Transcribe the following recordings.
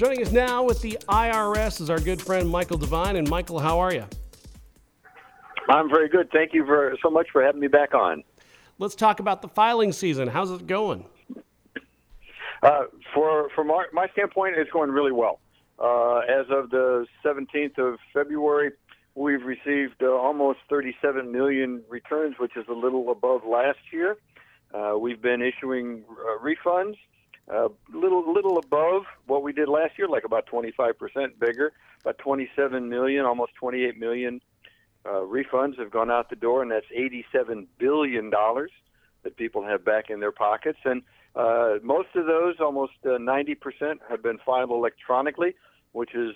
Joining us now with the IRS is our good friend Michael Devine. And Michael, how are you? I'm very good. Thank you for, so much for having me back on. Let's talk about the filing season. How's it going? Uh, for from our, my standpoint, it's going really well. Uh, as of the 17th of February, we've received uh, almost 37 million returns, which is a little above last year. Uh, we've been issuing uh, refunds a uh, little little above what we did last year, like about 25% bigger, about 27 million, almost 28 million uh, refunds have gone out the door, and that's 87 billion dollars that people have back in their pockets. And uh, most of those, almost uh, 90%, have been filed electronically, which is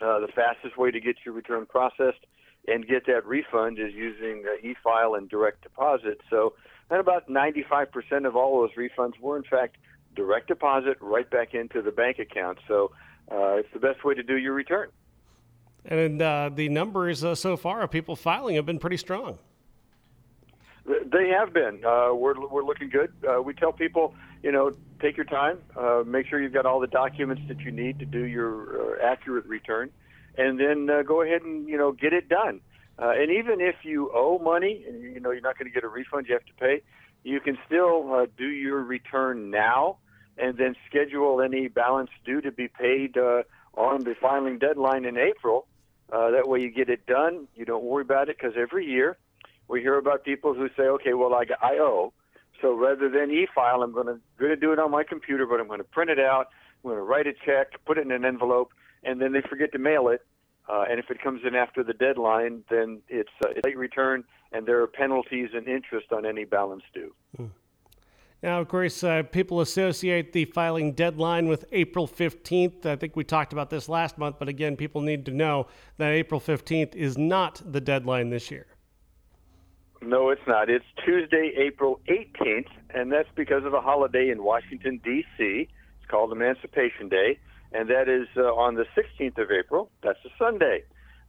uh, the fastest way to get your return processed and get that refund is using uh, e-file and direct deposit. So, and about 95% of all those refunds were in fact direct deposit right back into the bank account. So uh, it's the best way to do your return. And uh, the numbers uh, so far of people filing have been pretty strong. They have been. Uh, we're, we're looking good. Uh, we tell people, you know, take your time, uh, make sure you've got all the documents that you need to do your accurate return, and then go ahead and, you know, get it done. and even if you owe money and, you know, you're not going to get a refund, you have to pay, you can still do your return now and then schedule any balance due to be paid uh, on the filing deadline in April. Uh, that way you get it done. You don't worry about it because every year we hear about people who say, okay, well, I, I owe. So rather than e-file, I'm going to going to do it on my computer, but I'm going to print it out. I'm going to write a check, put it in an envelope, and then they forget to mail it. Uh, and if it comes in after the deadline, then it's uh, a late return, and there are penalties and interest on any balance due. Hmm. Now, of course, uh, people associate the filing deadline with April 15th. I think we talked about this last month, but again, people need to know that April 15th is not the deadline this year. No, it's not. It's Tuesday, April 18th, and that's because of a holiday in Washington, D.C. It's called Emancipation Day, and that is uh, on the 16th of April. That's a Sunday.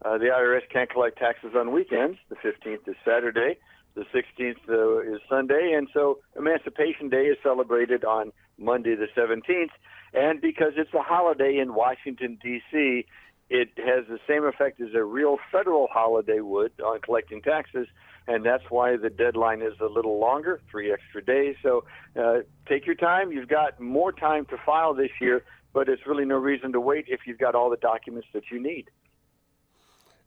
Uh, the IRS can't collect taxes on weekends. The 15th is Saturday. The 16th uh, is Sunday, and so Emancipation Day is celebrated on Monday the 17th. And because it's a holiday in Washington, D.C., it has the same effect as a real federal holiday would on collecting taxes, and that's why the deadline is a little longer, three extra days. So uh, take your time. You've got more time to file this year, but it's really no reason to wait if you've got all the documents that you need.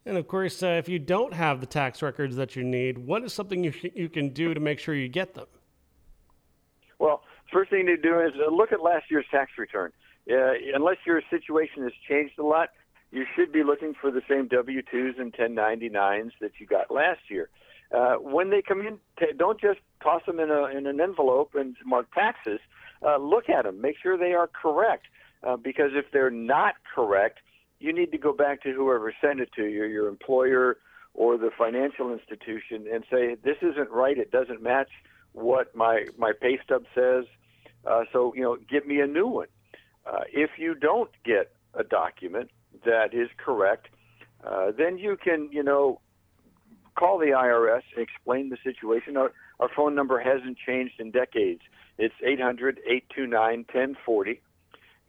And of course, uh, if you don't have the tax records that you need, what is something you, you can do to make sure you get them? Well, first thing to do is uh, look at last year's tax return. Uh, unless your situation has changed a lot, you should be looking for the same W 2s and 1099s that you got last year. Uh, when they come in, t- don't just toss them in, a, in an envelope and mark taxes. Uh, look at them, make sure they are correct. Because if they're not correct, you need to go back to whoever sent it to you, your employer or the financial institution, and say this isn't right. It doesn't match what my my pay stub says. Uh, so you know, give me a new one. Uh, if you don't get a document that is correct, uh, then you can you know call the IRS and explain the situation. Our, our phone number hasn't changed in decades. It's 800 829 1040.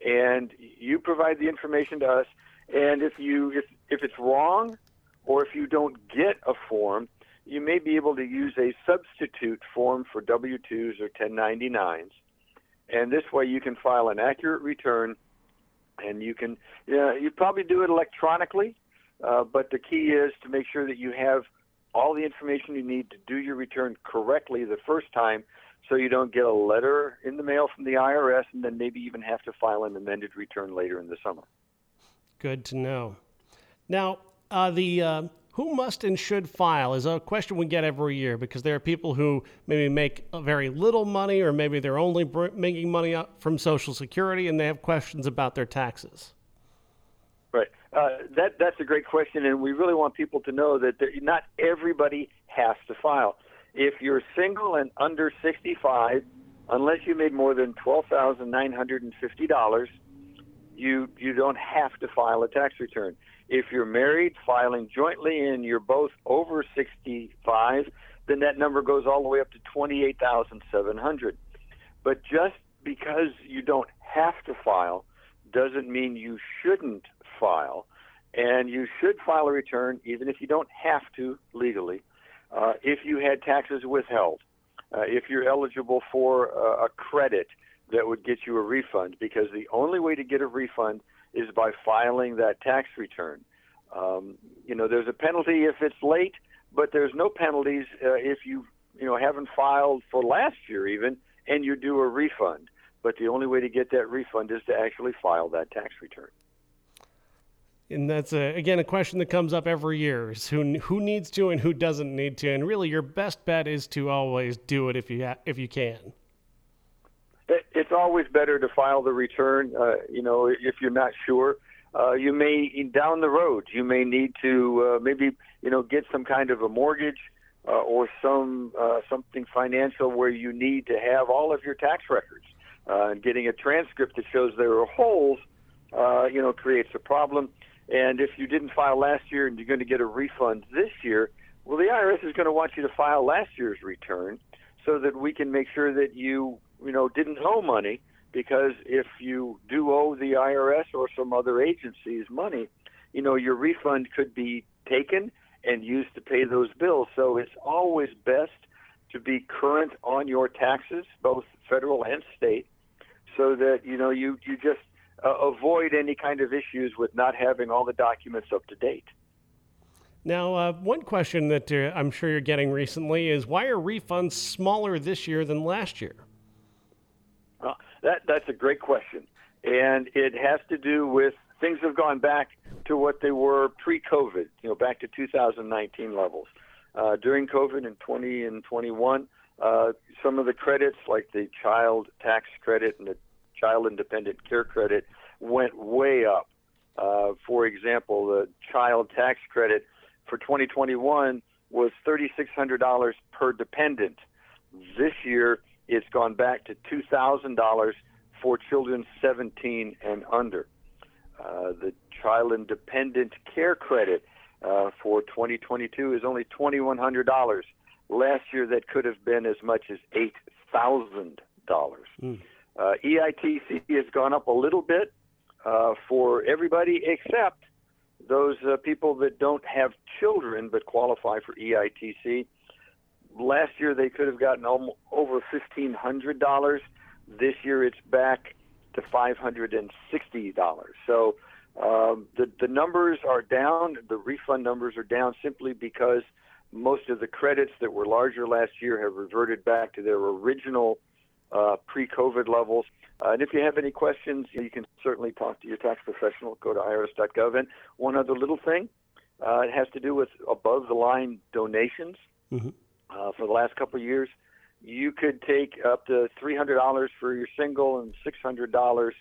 And you provide the information to us, and if you if if it's wrong, or if you don't get a form, you may be able to use a substitute form for W-2s or 1099s, and this way you can file an accurate return, and you can yeah you probably do it electronically, uh, but the key is to make sure that you have all the information you need to do your return correctly the first time so you don't get a letter in the mail from the IRS and then maybe even have to file an amended return later in the summer. Good to know. Now, uh, the uh, who must and should file is a question we get every year because there are people who maybe make very little money or maybe they're only making money from Social Security and they have questions about their taxes. Right. Uh, that that's a great question, and we really want people to know that not everybody has to file. If you're single and under 65, unless you made more than twelve thousand nine hundred and fifty dollars you you don't have to file a tax return. If you're married, filing jointly, and you're both over 65, then that number goes all the way up to 28,700. But just because you don't have to file doesn't mean you shouldn't file. And you should file a return even if you don't have to legally. Uh, if you had taxes withheld, uh, if you're eligible for uh, a credit that would get you a refund, because the only way to get a refund is by filing that tax return. Um, you know, there's a penalty if it's late, but there's no penalties uh, if you you know haven't filed for last year even, and you do a refund. But the only way to get that refund is to actually file that tax return. And that's a, again a question that comes up every year: is who who needs to and who doesn't need to. And really, your best bet is to always do it if you ha- if you can. Always better to file the return. Uh, you know, if you're not sure, uh, you may down the road you may need to uh, maybe you know get some kind of a mortgage uh, or some uh, something financial where you need to have all of your tax records. Uh, and getting a transcript that shows there are holes, uh, you know, creates a problem. And if you didn't file last year and you're going to get a refund this year, well, the IRS is going to want you to file last year's return so that we can make sure that you, you know, didn't owe money. Because if you do owe the IRS or some other agencies money, you know, your refund could be taken and used to pay those bills. So it's always best to be current on your taxes, both federal and state, so that you know you you just uh, avoid any kind of issues with not having all the documents up to date. Now, uh, one question that uh, I'm sure you're getting recently is why are refunds smaller this year than last year? Well, that that's a great question, and it has to do with things have gone back to what they were pre-COVID, you know, back to 2019 levels. Uh, during COVID in 20 and 21, uh, some of the credits, like the child tax credit and the child and dependent care credit, went way up. Uh, for example, the child tax credit for 2021 was $3,600 per dependent. This year, it's gone back to $2,000 for children 17 and under. Uh, the child and dependent care credit uh, for 2022 is only $2,100. Last year, that could have been as much as $8,000. Mm. Uh, EITC has gone up a little bit uh, for everybody except those uh, people that don't have children but qualify for EITC. Last year, they could have gotten over $1,500. This year, it's back to $560. So um, the, the numbers are down. The refund numbers are down simply because most of the credits that were larger last year have reverted back to their original uh, pre-COVID levels. Uh, and if you have any questions, you can certainly talk to your tax professional. Go to irs.gov. And one other little thing, uh, it has to do with above-the-line donations. Mm-hmm. Uh, for the last couple of years, you could take up to $300 for your single and $600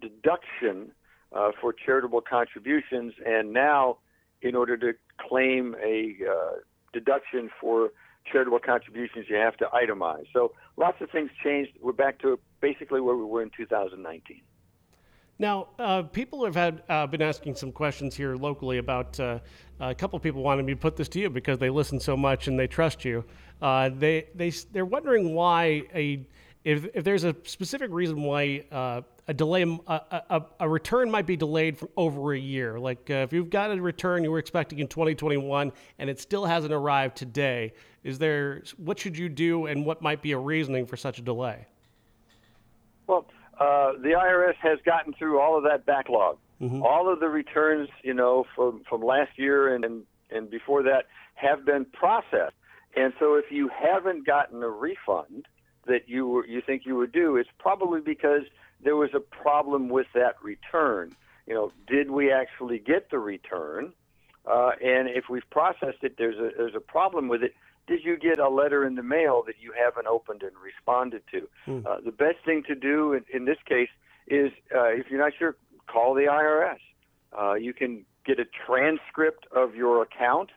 deduction uh, for charitable contributions. And now, in order to claim a uh, deduction for charitable contributions, you have to itemize. So lots of things changed. We're back to basically where we were in 2019. Now, uh, people have had uh, been asking some questions here locally about uh, a couple of people wanted me to put this to you because they listen so much and they trust you. Uh, they they they're wondering why a if, if there's a specific reason why uh, a delay, a, a, a, return might be delayed for over a year. Like uh, if you've got a return you were expecting in 2021 and it still hasn't arrived today, is there what should you do and what might be a reasoning for such a delay? Uh, the IRS has gotten through all of that backlog. Mm-hmm. All of the returns, you know, from from last year and, and and before that have been processed. And so, if you haven't gotten a refund, that you were, you think you would do, it's probably because there was a problem with that return. You know, did we actually get the return? Uh, and if we've processed it, there's a there's a problem with it. Did you get a letter in the mail that you haven't opened and responded to? Mm. Uh, the best thing to do in, in this case is, uh, if you're not sure, call the IRS. Uh, you can get a transcript of your account.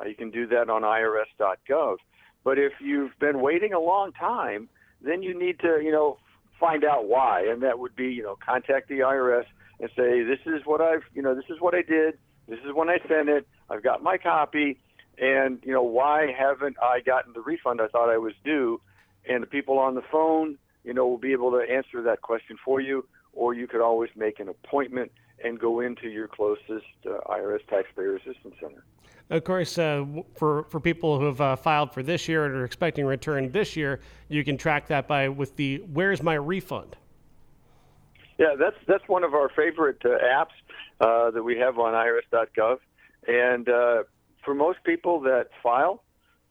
Uh, you can do that on irs.gov. But if you've been waiting a long time, then you need to, you know, find out why, and that would be, you know, contact the IRS and say, this is what I've, you know, this is what I did. This is when I sent it. I've got my copy, and you know, why haven't I gotten the refund I thought I was due? And the people on the phone, you know, will be able to answer that question for you. or you could always make an appointment and go into your closest uh, IRS Taxpayer Assistance Center. Of course, uh, for for people who have uh, filed for this year and are expecting a return this year, you can track that by with the "Where's My Refund." Yeah, that's that's one of our favorite uh, apps uh, that we have on IRS.gov, and uh, for most people that file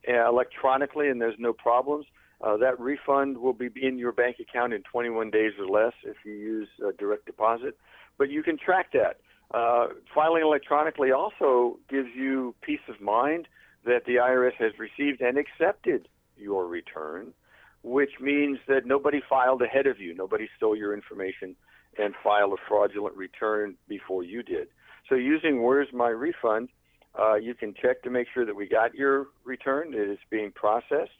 uh, electronically and there's no problems, that refund will be in your bank account in 21 days or less if you use direct deposit. But you can track that. Uh, filing electronically also gives you peace of mind that the IRS has received and accepted your return, which means that nobody filed ahead of you, nobody stole your information and filed a fraudulent return before you did. So using Where's My Refund, uh, you can check to make sure that we got your return, it is being processed.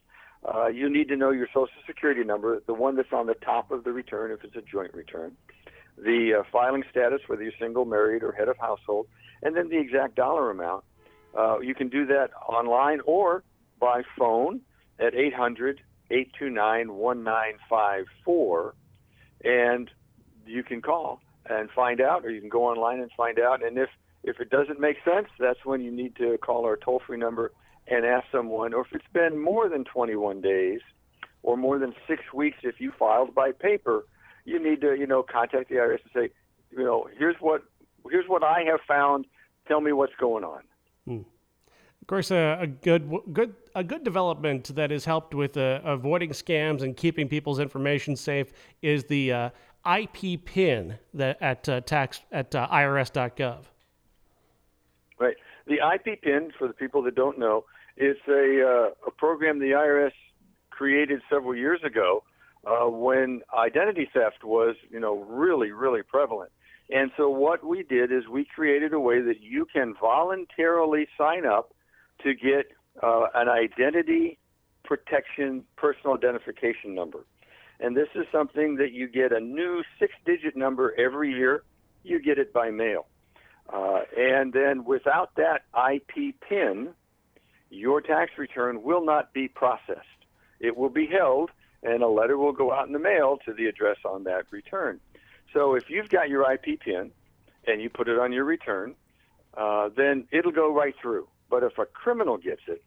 Uh, you need to know your Social Security number, the one that's on the top of the return if it's a joint return the uh, filing status, whether you're single, married, or head of household, and then the exact dollar amount. Uh, you can do that online or by phone at 800 829 1954, and you can call and find out, or you can go online and find out. And if if it doesn't make sense, that's when you need to call our toll free number and ask someone. Or if it's been more than 21 days or more than six weeks, if you filed by paper, you need to, you know, contact the IRS and say, you know, here's what here's what I have found. Tell me what's going on. Hmm. Of course, uh, a good good a good development that has helped with uh, avoiding scams and keeping people's information safe is the uh, IP PIN that at uh, tax at uh, IRS.gov. The IP PIN, for the people that don't know, is a uh, a program the IRS created several years ago uh, when identity theft was, you know, really, really prevalent. And so what we did is we created a way that you can voluntarily sign up to get uh, an identity protection personal identification number. And this is something that you get a new six digit number every year. You get it by mail. Uh, and then without that IP PIN, your tax return will not be processed. It will be held and a letter will go out in the mail to the address on that return. So if you've got your IP PIN and you put it on your return, uh, then it'll go right through. But if a criminal gets it,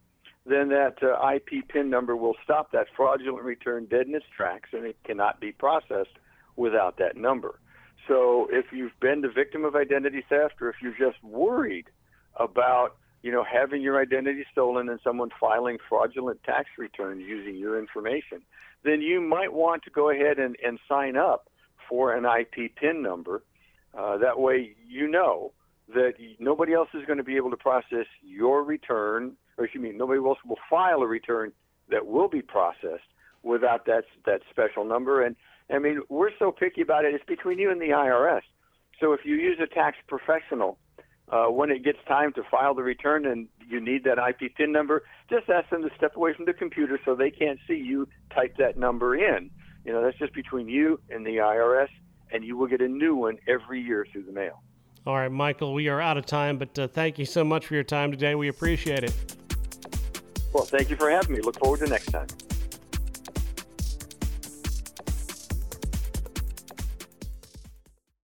then that uh, IP PIN number will stop that fraudulent return dead in its tracks, and it cannot be processed without that number. So if you've been the victim of identity theft, or if you're just worried about you know having your identity stolen and someone filing fraudulent tax returns using your information, then you might want to go ahead and, and sign up for an IP PIN number. Uh, that way, you know that nobody else is going to be able to process your return, or excuse me, nobody else will file a return that will be processed without that that special number. And I mean, we're so picky about it. It's between you and the IRS. So if you use a tax professional uh, when it gets time to file the return and you need that IP PIN number, just ask them to step away from the computer so they can't see you type that number in. You know, that's just between you and the IRS, and you will get a new one every year through the mail. All right, Michael, we are out of time, but uh, thank you so much for your time today. We appreciate it. Well, thank you for having me. Look forward to next time.